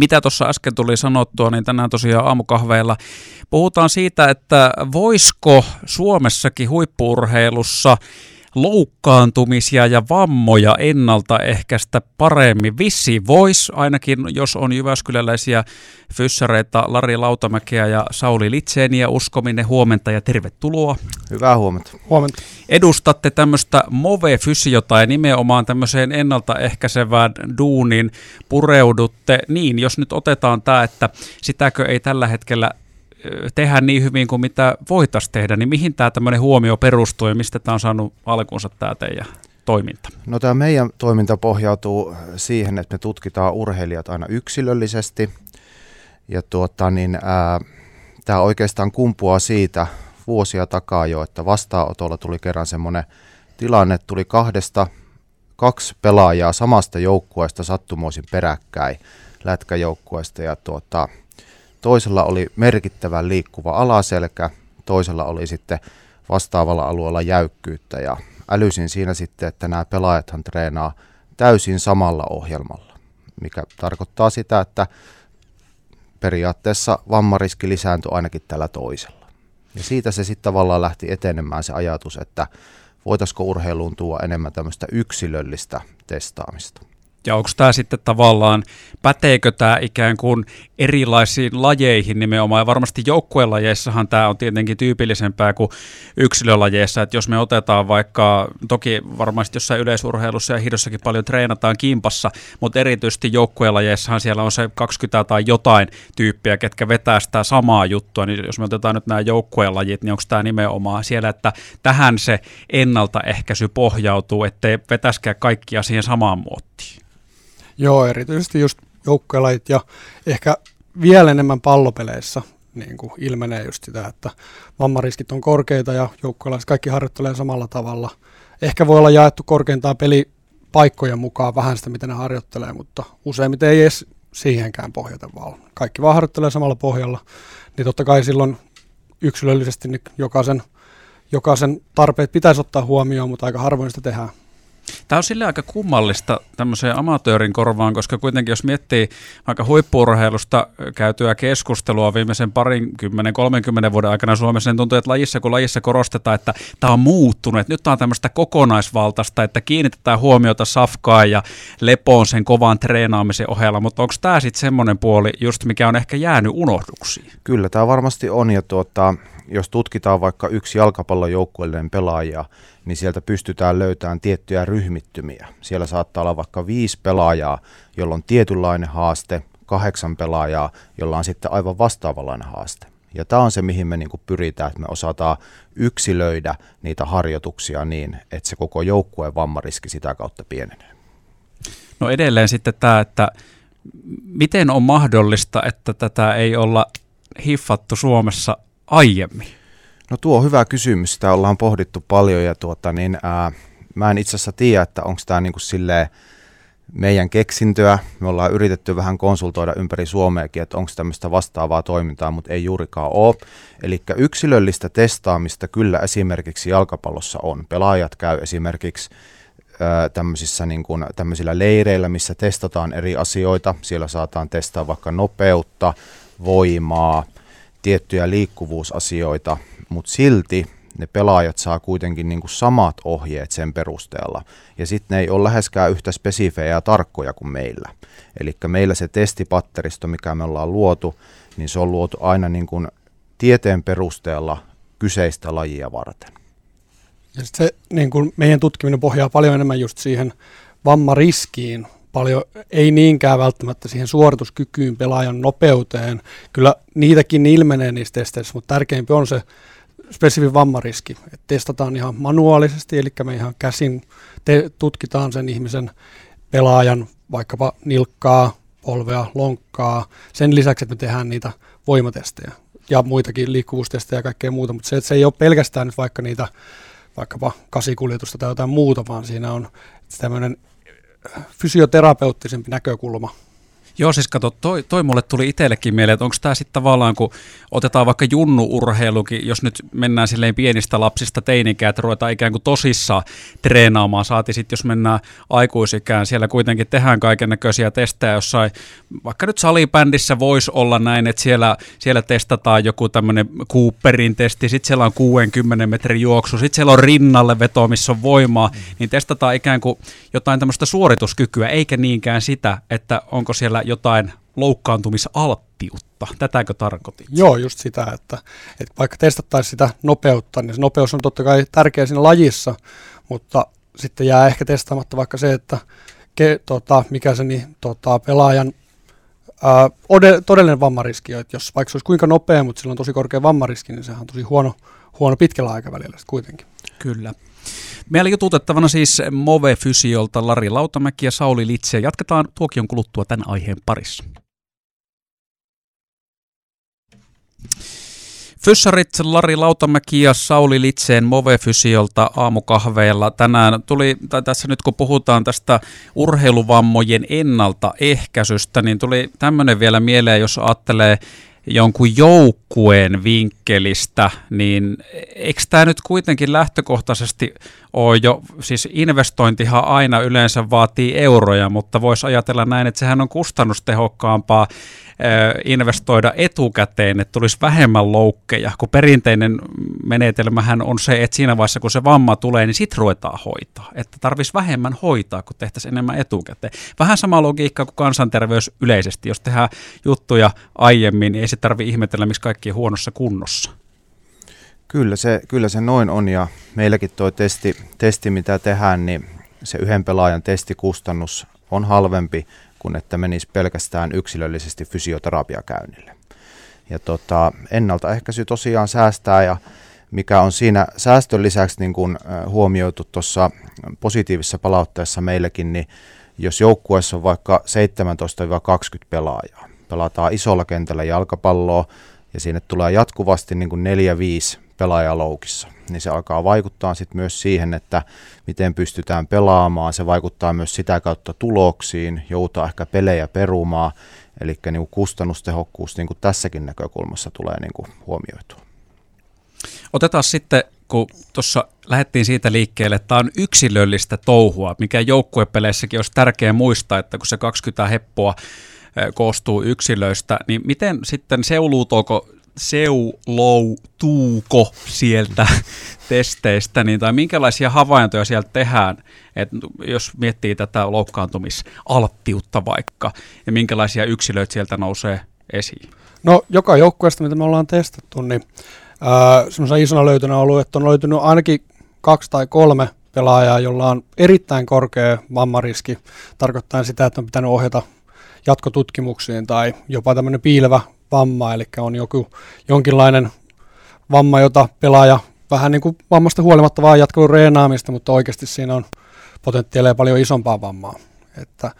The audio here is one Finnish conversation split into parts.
Mitä tuossa äsken tuli sanottua, niin tänään tosiaan aamukahveilla puhutaan siitä, että voisiko Suomessakin huippuurheilussa loukkaantumisia ja vammoja ennaltaehkäistä paremmin. Vissi voisi, ainakin jos on jyväskyläläisiä fyssareita Lari Lautamäkeä ja Sauli Litseeniä. Uskominen huomenta ja tervetuloa. Hyvää huomenta. Huomenta. Edustatte tämmöistä Move-fysiota ja nimenomaan tämmöiseen ennaltaehkäisevään duunin pureudutte. Niin, jos nyt otetaan tämä, että sitäkö ei tällä hetkellä tehdä niin hyvin kuin mitä voitaisiin tehdä, niin mihin tämä tämmöinen huomio perustuu ja mistä tämä on saanut alkunsa tämä teidän toiminta? No tämä meidän toiminta pohjautuu siihen, että me tutkitaan urheilijat aina yksilöllisesti ja tuota, niin, ää, tämä oikeastaan kumpuaa siitä vuosia takaa jo, että vastaanotolla tuli kerran semmoinen tilanne, tuli kahdesta kaksi pelaajaa samasta joukkueesta sattumoisin peräkkäin lätkäjoukkueesta ja tuota, toisella oli merkittävän liikkuva alaselkä, toisella oli sitten vastaavalla alueella jäykkyyttä ja älysin siinä sitten, että nämä pelaajathan treenaa täysin samalla ohjelmalla, mikä tarkoittaa sitä, että periaatteessa vammariski lisääntyi ainakin tällä toisella. Ja siitä se sitten tavallaan lähti etenemään se ajatus, että voitaisiko urheiluun tuoda enemmän tämmöistä yksilöllistä testaamista. Ja onko tämä sitten tavallaan, päteekö tämä ikään kuin erilaisiin lajeihin nimenomaan, ja varmasti joukkuelajeissahan tämä on tietenkin tyypillisempää kuin yksilölajeissa, että jos me otetaan vaikka, toki varmasti jossain yleisurheilussa ja hiidossakin paljon treenataan kimpassa, mutta erityisesti joukkuelajeissahan siellä on se 20 tai jotain tyyppiä, ketkä vetää sitä samaa juttua, niin jos me otetaan nyt nämä joukkuelajit, niin onko tämä nimenomaan siellä, että tähän se ennaltaehkäisy pohjautuu, ettei vetäskään kaikkia siihen samaan muottiin? Joo, erityisesti just joukkuelajit ja ehkä vielä enemmän pallopeleissä niin kuin ilmenee just sitä, että vammariskit on korkeita ja joukkuelaiset kaikki harjoittelee samalla tavalla. Ehkä voi olla jaettu korkeintaan pelipaikkojen mukaan vähän sitä, miten ne harjoittelee, mutta useimmiten ei edes siihenkään pohjata vaan. Kaikki vaan harjoittelee samalla pohjalla, niin totta kai silloin yksilöllisesti niin jokaisen, jokaisen tarpeet pitäisi ottaa huomioon, mutta aika harvoin sitä tehdään. Tämä on sille aika kummallista tämmöiseen amatöörin korvaan, koska kuitenkin jos miettii aika huippuurheilusta käytyä keskustelua viimeisen parin kymmenen, 30 vuoden aikana Suomessa, niin tuntuu, että lajissa kun lajissa korostetaan, että tämä on muuttunut, että nyt tämä on tämmöistä kokonaisvaltaista, että kiinnitetään huomiota safkaan ja lepoon sen kovan treenaamisen ohella, mutta onko tämä sitten semmoinen puoli, just mikä on ehkä jäänyt unohduksiin? Kyllä, tämä varmasti on, ja tuota, jos tutkitaan vaikka yksi jalkapallojoukkueellinen pelaaja, niin sieltä pystytään löytämään tiettyjä ryhmittymiä. Siellä saattaa olla vaikka viisi pelaajaa, jolla on tietynlainen haaste, kahdeksan pelaajaa, jolla on sitten aivan vastaavanlainen haaste. Ja tämä on se, mihin me niin pyritään, että me osataan yksilöidä niitä harjoituksia niin, että se koko joukkueen vammariski sitä kautta pienenee. No edelleen sitten tämä, että miten on mahdollista, että tätä ei olla hiffattu Suomessa aiemmin? No tuo on hyvä kysymys, sitä ollaan pohdittu paljon ja tuota, niin, ää, mä en itse asiassa tiedä, että onko tämä niin silleen meidän keksintöä. Me ollaan yritetty vähän konsultoida ympäri Suomeakin, että onko tämmöistä vastaavaa toimintaa, mutta ei juurikaan ole. Eli yksilöllistä testaamista kyllä esimerkiksi jalkapallossa on. Pelaajat käy esimerkiksi tämmöisissä niin kuin, tämmöisillä leireillä, missä testataan eri asioita. Siellä saataan testaa vaikka nopeutta, voimaa, tiettyjä liikkuvuusasioita, mutta silti ne pelaajat saa kuitenkin niin kuin samat ohjeet sen perusteella. Ja sitten ne ei ole läheskään yhtä spesifejä ja tarkkoja kuin meillä. Eli meillä se testipatteristo, mikä me ollaan luotu, niin se on luotu aina niin kuin tieteen perusteella kyseistä lajia varten. Ja se niin kuin meidän tutkiminen pohjaa paljon enemmän just siihen vammariskiin, paljon, ei niinkään välttämättä siihen suorituskykyyn, pelaajan nopeuteen. Kyllä niitäkin ilmenee niissä testeissä, mutta tärkeimpi on se spesifi vammariski. Et testataan ihan manuaalisesti, eli me ihan käsin te- tutkitaan sen ihmisen pelaajan vaikkapa nilkkaa, polvea, lonkkaa. Sen lisäksi, että me tehdään niitä voimatestejä ja muitakin liikkuvuustestejä ja kaikkea muuta, mutta se, se ei ole pelkästään nyt vaikka niitä vaikkapa kasikuljetusta tai jotain muuta, vaan siinä on tämmöinen fysioterapeuttisempi näkökulma Joo, siis kato, toi, toi mulle tuli itsellekin mieleen, että onko tämä sitten tavallaan, kun otetaan vaikka junnu-urheilukin, jos nyt mennään silleen pienistä lapsista teinikään, että ruvetaan ikään kuin tosissaan treenaamaan, saati sitten jos mennään aikuisikään, siellä kuitenkin tehdään kaiken näköisiä testejä. Jossain, vaikka nyt salibändissä voisi olla näin, että siellä, siellä testataan joku tämmöinen Cooperin testi, sitten siellä on 60 metrin juoksu, sitten siellä on rinnalle veto, missä on voimaa, niin testataan ikään kuin jotain tämmöistä suorituskykyä, eikä niinkään sitä, että onko siellä jotain loukkaantumisalttiutta. Tätäkö tarkoitit? Joo, just sitä, että, että vaikka testattaisiin sitä nopeutta, niin se nopeus on totta kai tärkeä siinä lajissa, mutta sitten jää ehkä testaamatta vaikka se, että ke, tota, mikä se niin, tota, pelaajan ää, ode, todellinen vammariski, että jos vaikka se olisi kuinka nopea, mutta sillä on tosi korkea vammariski, niin sehän on tosi huono, huono pitkällä aikavälillä kuitenkin. Kyllä. Meillä jututettavana siis Move-fysiolta Lari Lautamäki ja Sauli Litse. Jatketaan tuokion kuluttua tämän aiheen parissa. Fyssarit Lari Lautamäki ja Sauli Litseen Move-fysiolta aamukahveilla. Tänään tuli, tai tässä nyt kun puhutaan tästä urheiluvammojen ennaltaehkäisystä, niin tuli tämmöinen vielä mieleen, jos ajattelee jonkun joukkueen vinkkelistä, niin eikö tämä nyt kuitenkin lähtökohtaisesti ole jo, siis investointihan aina yleensä vaatii euroja, mutta voisi ajatella näin, että sehän on kustannustehokkaampaa investoida etukäteen, että tulisi vähemmän loukkeja, kun perinteinen menetelmähän on se, että siinä vaiheessa kun se vamma tulee, niin sit ruvetaan hoitaa. Että tarvitsisi vähemmän hoitaa, kun tehtäisiin enemmän etukäteen. Vähän sama logiikka kuin kansanterveys yleisesti. Jos tehdään juttuja aiemmin, niin ei se tarvi ihmetellä, missä kaikki on huonossa kunnossa. Kyllä se, kyllä se noin on ja meilläkin tuo testi, testi, mitä tehdään, niin se yhden pelaajan testikustannus on halvempi kuin että menisi pelkästään yksilöllisesti fysioterapiakäynnille. Ja tota, ennaltaehkäisy tosiaan säästää ja mikä on siinä säästön lisäksi niin kuin huomioitu tuossa positiivisessa palautteessa meillekin, niin jos joukkueessa on vaikka 17-20 pelaajaa, pelataan isolla kentällä jalkapalloa ja sinne tulee jatkuvasti niin kuin 4-5 pelaajaloukissa, niin se alkaa vaikuttaa sitten myös siihen, että miten pystytään pelaamaan. Se vaikuttaa myös sitä kautta tuloksiin, joutaa ehkä pelejä perumaan, eli niin kustannustehokkuus niin kuin tässäkin näkökulmassa tulee niin kuin huomioitua. Otetaan sitten, kun tuossa lähdettiin siitä liikkeelle, että tämä on yksilöllistä touhua, mikä joukkuepeleissäkin olisi tärkeää muistaa, että kun se 20 heppoa koostuu yksilöistä, niin miten sitten seuloutuuko seuloutuuko sieltä testeistä, niin, tai minkälaisia havaintoja sieltä tehdään, että jos miettii tätä loukkaantumisalttiutta vaikka, ja minkälaisia yksilöitä sieltä nousee esiin? No joka joukkueesta, mitä me ollaan testattu, niin semmoisena isona löytönä on ollut, että on löytynyt ainakin kaksi tai kolme pelaajaa, jolla on erittäin korkea vammariski, tarkoittaa sitä, että on pitänyt ohjata jatkotutkimuksiin tai jopa tämmöinen piilevä vamma, eli on joku jonkinlainen vamma, jota pelaaja vähän niin kuin vammasta huolimatta vaan jatkuu reenaamista, mutta oikeasti siinä on potentiaalia paljon isompaa vammaa. Että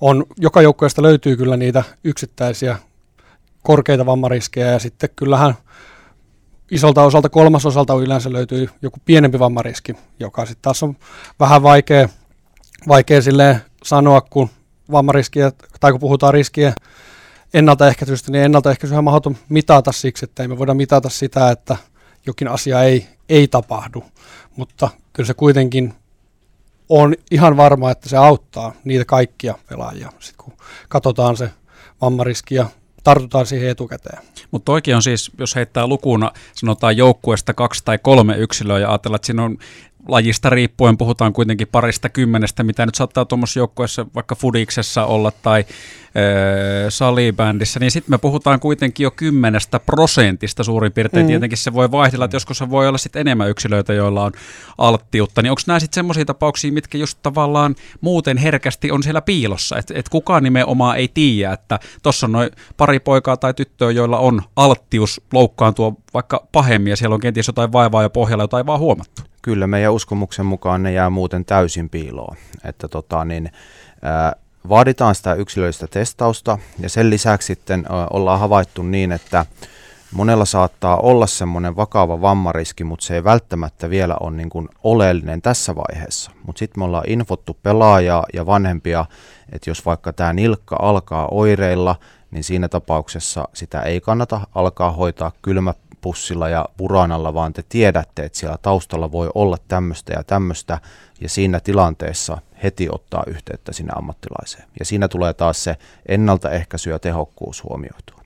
on, joka joukkueesta löytyy kyllä niitä yksittäisiä korkeita vammariskejä ja sitten kyllähän isolta osalta, kolmasosalta yleensä löytyy joku pienempi vammariski, joka sitten taas on vähän vaikea, vaikea sanoa, kun vammariskiä, tai kun puhutaan riskiä ennaltaehkäisystä, niin ennaltaehkäisy on mahdoton mitata siksi, että ei me voida mitata sitä, että jokin asia ei, ei tapahdu, mutta kyllä se kuitenkin on ihan varma, että se auttaa niitä kaikkia pelaajia, sit kun katsotaan se vammariski ja tartutaan siihen etukäteen. Mutta oikein on siis, jos heittää lukuna, sanotaan joukkueesta kaksi tai kolme yksilöä ja ajatellaan, että siinä on lajista riippuen puhutaan kuitenkin parista kymmenestä, mitä nyt saattaa tuommoisessa joukkueessa vaikka Fudiksessa olla tai ö, salibändissä, niin sitten me puhutaan kuitenkin jo kymmenestä prosentista suurin piirtein. Mm. Tietenkin se voi vaihdella, että joskus se voi olla sitten enemmän yksilöitä, joilla on alttiutta. Niin onko nämä sitten semmoisia tapauksia, mitkä just tavallaan muuten herkästi on siellä piilossa, että et kukaan nimenomaan ei tiedä, että tuossa on noin pari poikaa tai tyttöä, joilla on alttius loukkaantua vaikka pahemmin ja siellä on kenties jotain vaivaa ja pohjalla, jotain vaan huomattu kyllä meidän uskomuksen mukaan ne jää muuten täysin piiloon. Että tota, niin, ää, vaaditaan sitä yksilöllistä testausta ja sen lisäksi sitten ä, ollaan havaittu niin, että Monella saattaa olla semmoinen vakava vammariski, mutta se ei välttämättä vielä ole niin kuin oleellinen tässä vaiheessa. Mutta sitten me ollaan infottu pelaajaa ja vanhempia, että jos vaikka tämä nilkka alkaa oireilla, niin siinä tapauksessa sitä ei kannata alkaa hoitaa kylmäpussilla ja puranalla, vaan te tiedätte, että siellä taustalla voi olla tämmöistä ja tämmöistä, ja siinä tilanteessa heti ottaa yhteyttä sinne ammattilaiseen. Ja siinä tulee taas se ennaltaehkäisy ja tehokkuus huomioitua.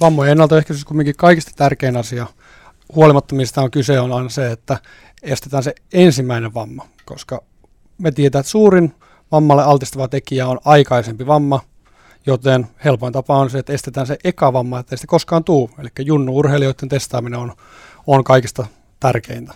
Vammojen ennaltaehkäisy on kuitenkin kaikista tärkein asia, huolimatta mistä on kyse, on se, että estetään se ensimmäinen vamma, koska me tiedetään, että suurin vammalle altistava tekijä on aikaisempi vamma, joten helpoin tapa on se, että estetään se eka vamma, että ei sitä koskaan tuu. Eli junnu-urheilijoiden testaaminen on, on kaikista tärkeintä.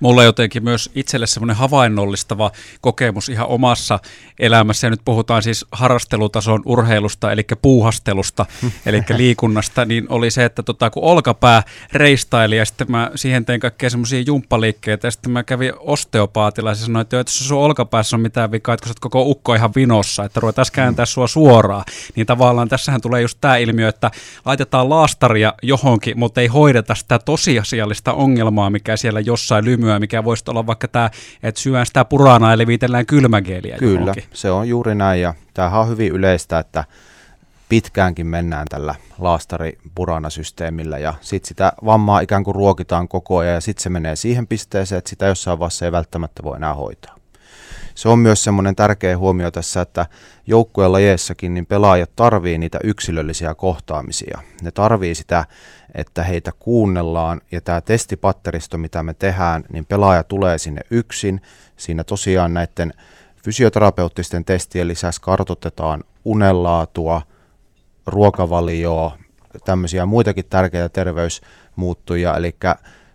Mulla jotenkin myös itselle semmoinen havainnollistava kokemus ihan omassa elämässä. Ja nyt puhutaan siis harrastelutason urheilusta, eli puuhastelusta, eli liikunnasta, niin oli se, että tota, kun olkapää reistaili ja sitten mä siihen tein kaikkea semmoisia jumppaliikkeitä ja sitten mä kävin osteopaatilla ja sanoin, että jos sun olkapäässä on mitään vikaa, että kun sä koko ukko ihan vinossa, että ruvetaan kääntää sua suoraan, niin tavallaan tässähän tulee just tämä ilmiö, että laitetaan laastaria johonkin, mutta ei hoideta sitä tosiasiallista ongelmaa, mikä siellä jossain lymyä, mikä voisi olla vaikka tämä, että syön sitä puranaa ja levitellään kylmägeeliä Kyllä, johonkin. se on juuri näin ja tämähän on hyvin yleistä, että pitkäänkin mennään tällä laastari-purana-systeemillä ja sitten sitä vammaa ikään kuin ruokitaan koko ajan ja sitten se menee siihen pisteeseen, että sitä jossain vaiheessa ei välttämättä voi enää hoitaa. Se on myös semmoinen tärkeä huomio tässä, että joukkueen lajeissakin niin pelaajat tarvii niitä yksilöllisiä kohtaamisia. Ne tarvii sitä, että heitä kuunnellaan ja tämä testipatteristo, mitä me tehdään, niin pelaaja tulee sinne yksin. Siinä tosiaan näiden fysioterapeuttisten testien lisäksi kartoitetaan unenlaatua, ruokavalioa, tämmöisiä muitakin tärkeitä terveysmuuttuja, eli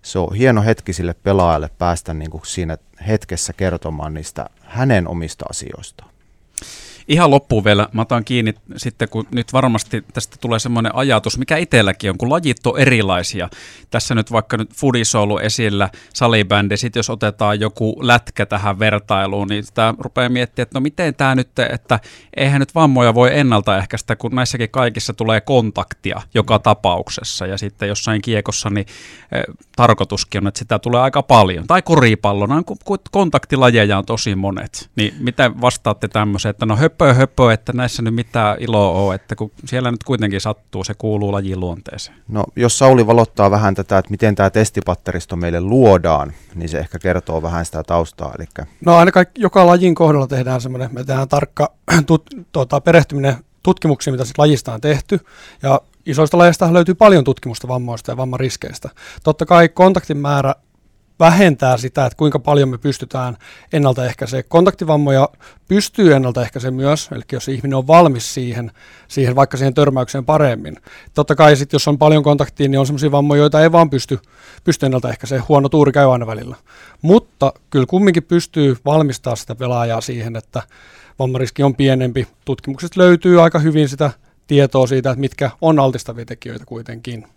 se on hieno hetki sille pelaajalle päästä niin kuin siinä hetkessä kertomaan niistä hänen omista asioistaan. Ihan loppuun vielä, mä otan kiinni sitten, kun nyt varmasti tästä tulee semmoinen ajatus, mikä itselläkin on, kun lajit on erilaisia. Tässä nyt vaikka nyt Fudis on ollut esillä, salibändi, sitten jos otetaan joku lätkä tähän vertailuun, niin sitä rupeaa miettimään, että no miten tämä nyt, että eihän nyt vammoja voi ennaltaehkäistä, kun näissäkin kaikissa tulee kontaktia joka tapauksessa. Ja sitten jossain kiekossa, niin eh, tarkoituskin on, että sitä tulee aika paljon. Tai koripallona, kun kontaktilajeja on tosi monet. Niin miten vastaatte tämmöiseen, että no höp höpö höpö, että näissä nyt mitään iloa ole, että kun siellä nyt kuitenkin sattuu, se kuuluu lajin luonteeseen. No jos Sauli valottaa vähän tätä, että miten tämä testipatteristo meille luodaan, niin se ehkä kertoo vähän sitä taustaa. Eli... No aina kaikki, joka lajin kohdalla tehdään semmoinen, me tehdään tarkka tut, tuota, perehtyminen tutkimuksiin, mitä lajista on tehty, ja isoista lajeista löytyy paljon tutkimusta vammoista ja vammariskeistä. Totta kai kontaktin määrä vähentää sitä, että kuinka paljon me pystytään ennaltaehkäisemään. Kontaktivammoja pystyy ennaltaehkäisemään myös, eli jos ihminen on valmis siihen, siihen vaikka siihen törmäykseen paremmin. Totta kai sitten, jos on paljon kontaktia, niin on sellaisia vammoja, joita ei vaan pysty, pysty ennaltaehkäisemään. Huono tuuri käy aina välillä. Mutta kyllä kumminkin pystyy valmistaa sitä pelaajaa siihen, että vammariski on pienempi. Tutkimuksesta löytyy aika hyvin sitä tietoa siitä, että mitkä on altistavia tekijöitä kuitenkin.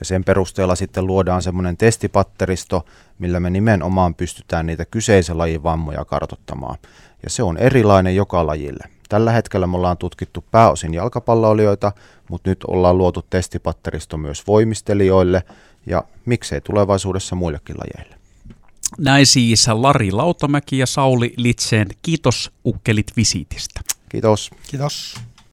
Ja sen perusteella sitten luodaan semmoinen testipatteristo, millä me nimenomaan pystytään niitä kyseisen lajin vammoja kartottamaan. Ja se on erilainen joka lajille. Tällä hetkellä me ollaan tutkittu pääosin jalkapalloilijoita, mutta nyt ollaan luotu testipatteristo myös voimistelijoille ja miksei tulevaisuudessa muillekin lajeille. Näin siis Lari Lautamäki ja Sauli Litseen. Kiitos ukkelit visiitistä. Kiitos. Kiitos.